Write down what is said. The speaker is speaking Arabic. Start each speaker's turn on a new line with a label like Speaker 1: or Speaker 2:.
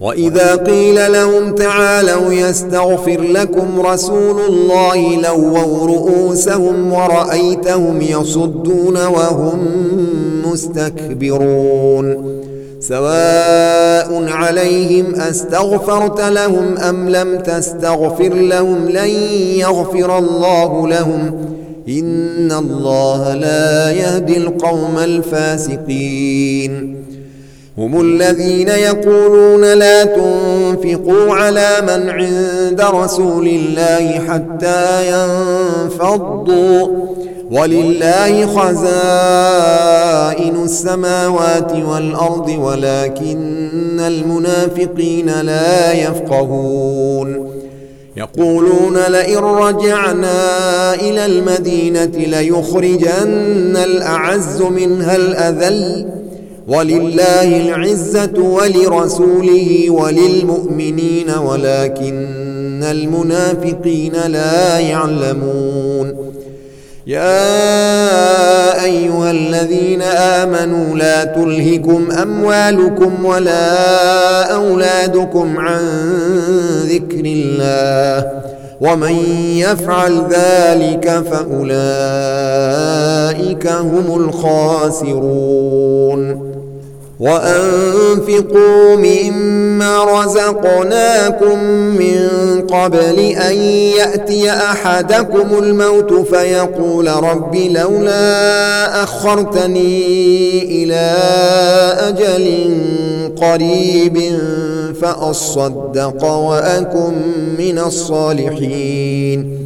Speaker 1: وإذا قيل لهم تعالوا يستغفر لكم رسول الله لووا رؤوسهم ورأيتهم يصدون وهم مستكبرون سواء عليهم أستغفرت لهم أم لم تستغفر لهم لن يغفر الله لهم إن الله لا يهدي القوم الفاسقين هم الذين يقولون لا تنفقوا على من عند رسول الله حتى ينفضوا ولله خزائن السماوات والارض ولكن المنافقين لا يفقهون يقولون لئن رجعنا الى المدينه ليخرجن الاعز منها الاذل ولله العزة ولرسوله وللمؤمنين ولكن المنافقين لا يعلمون يا أيها الذين آمنوا لا تلهكم أموالكم ولا أولادكم عن ذكر الله ومن يفعل ذلك فأولئك هم الخاسرون وأنفقوا مما رزقناكم من قبل أن يأتي أحدكم الموت فيقول رب لولا أخرتني إلى أجل قريب فأصدق وأكن من الصالحين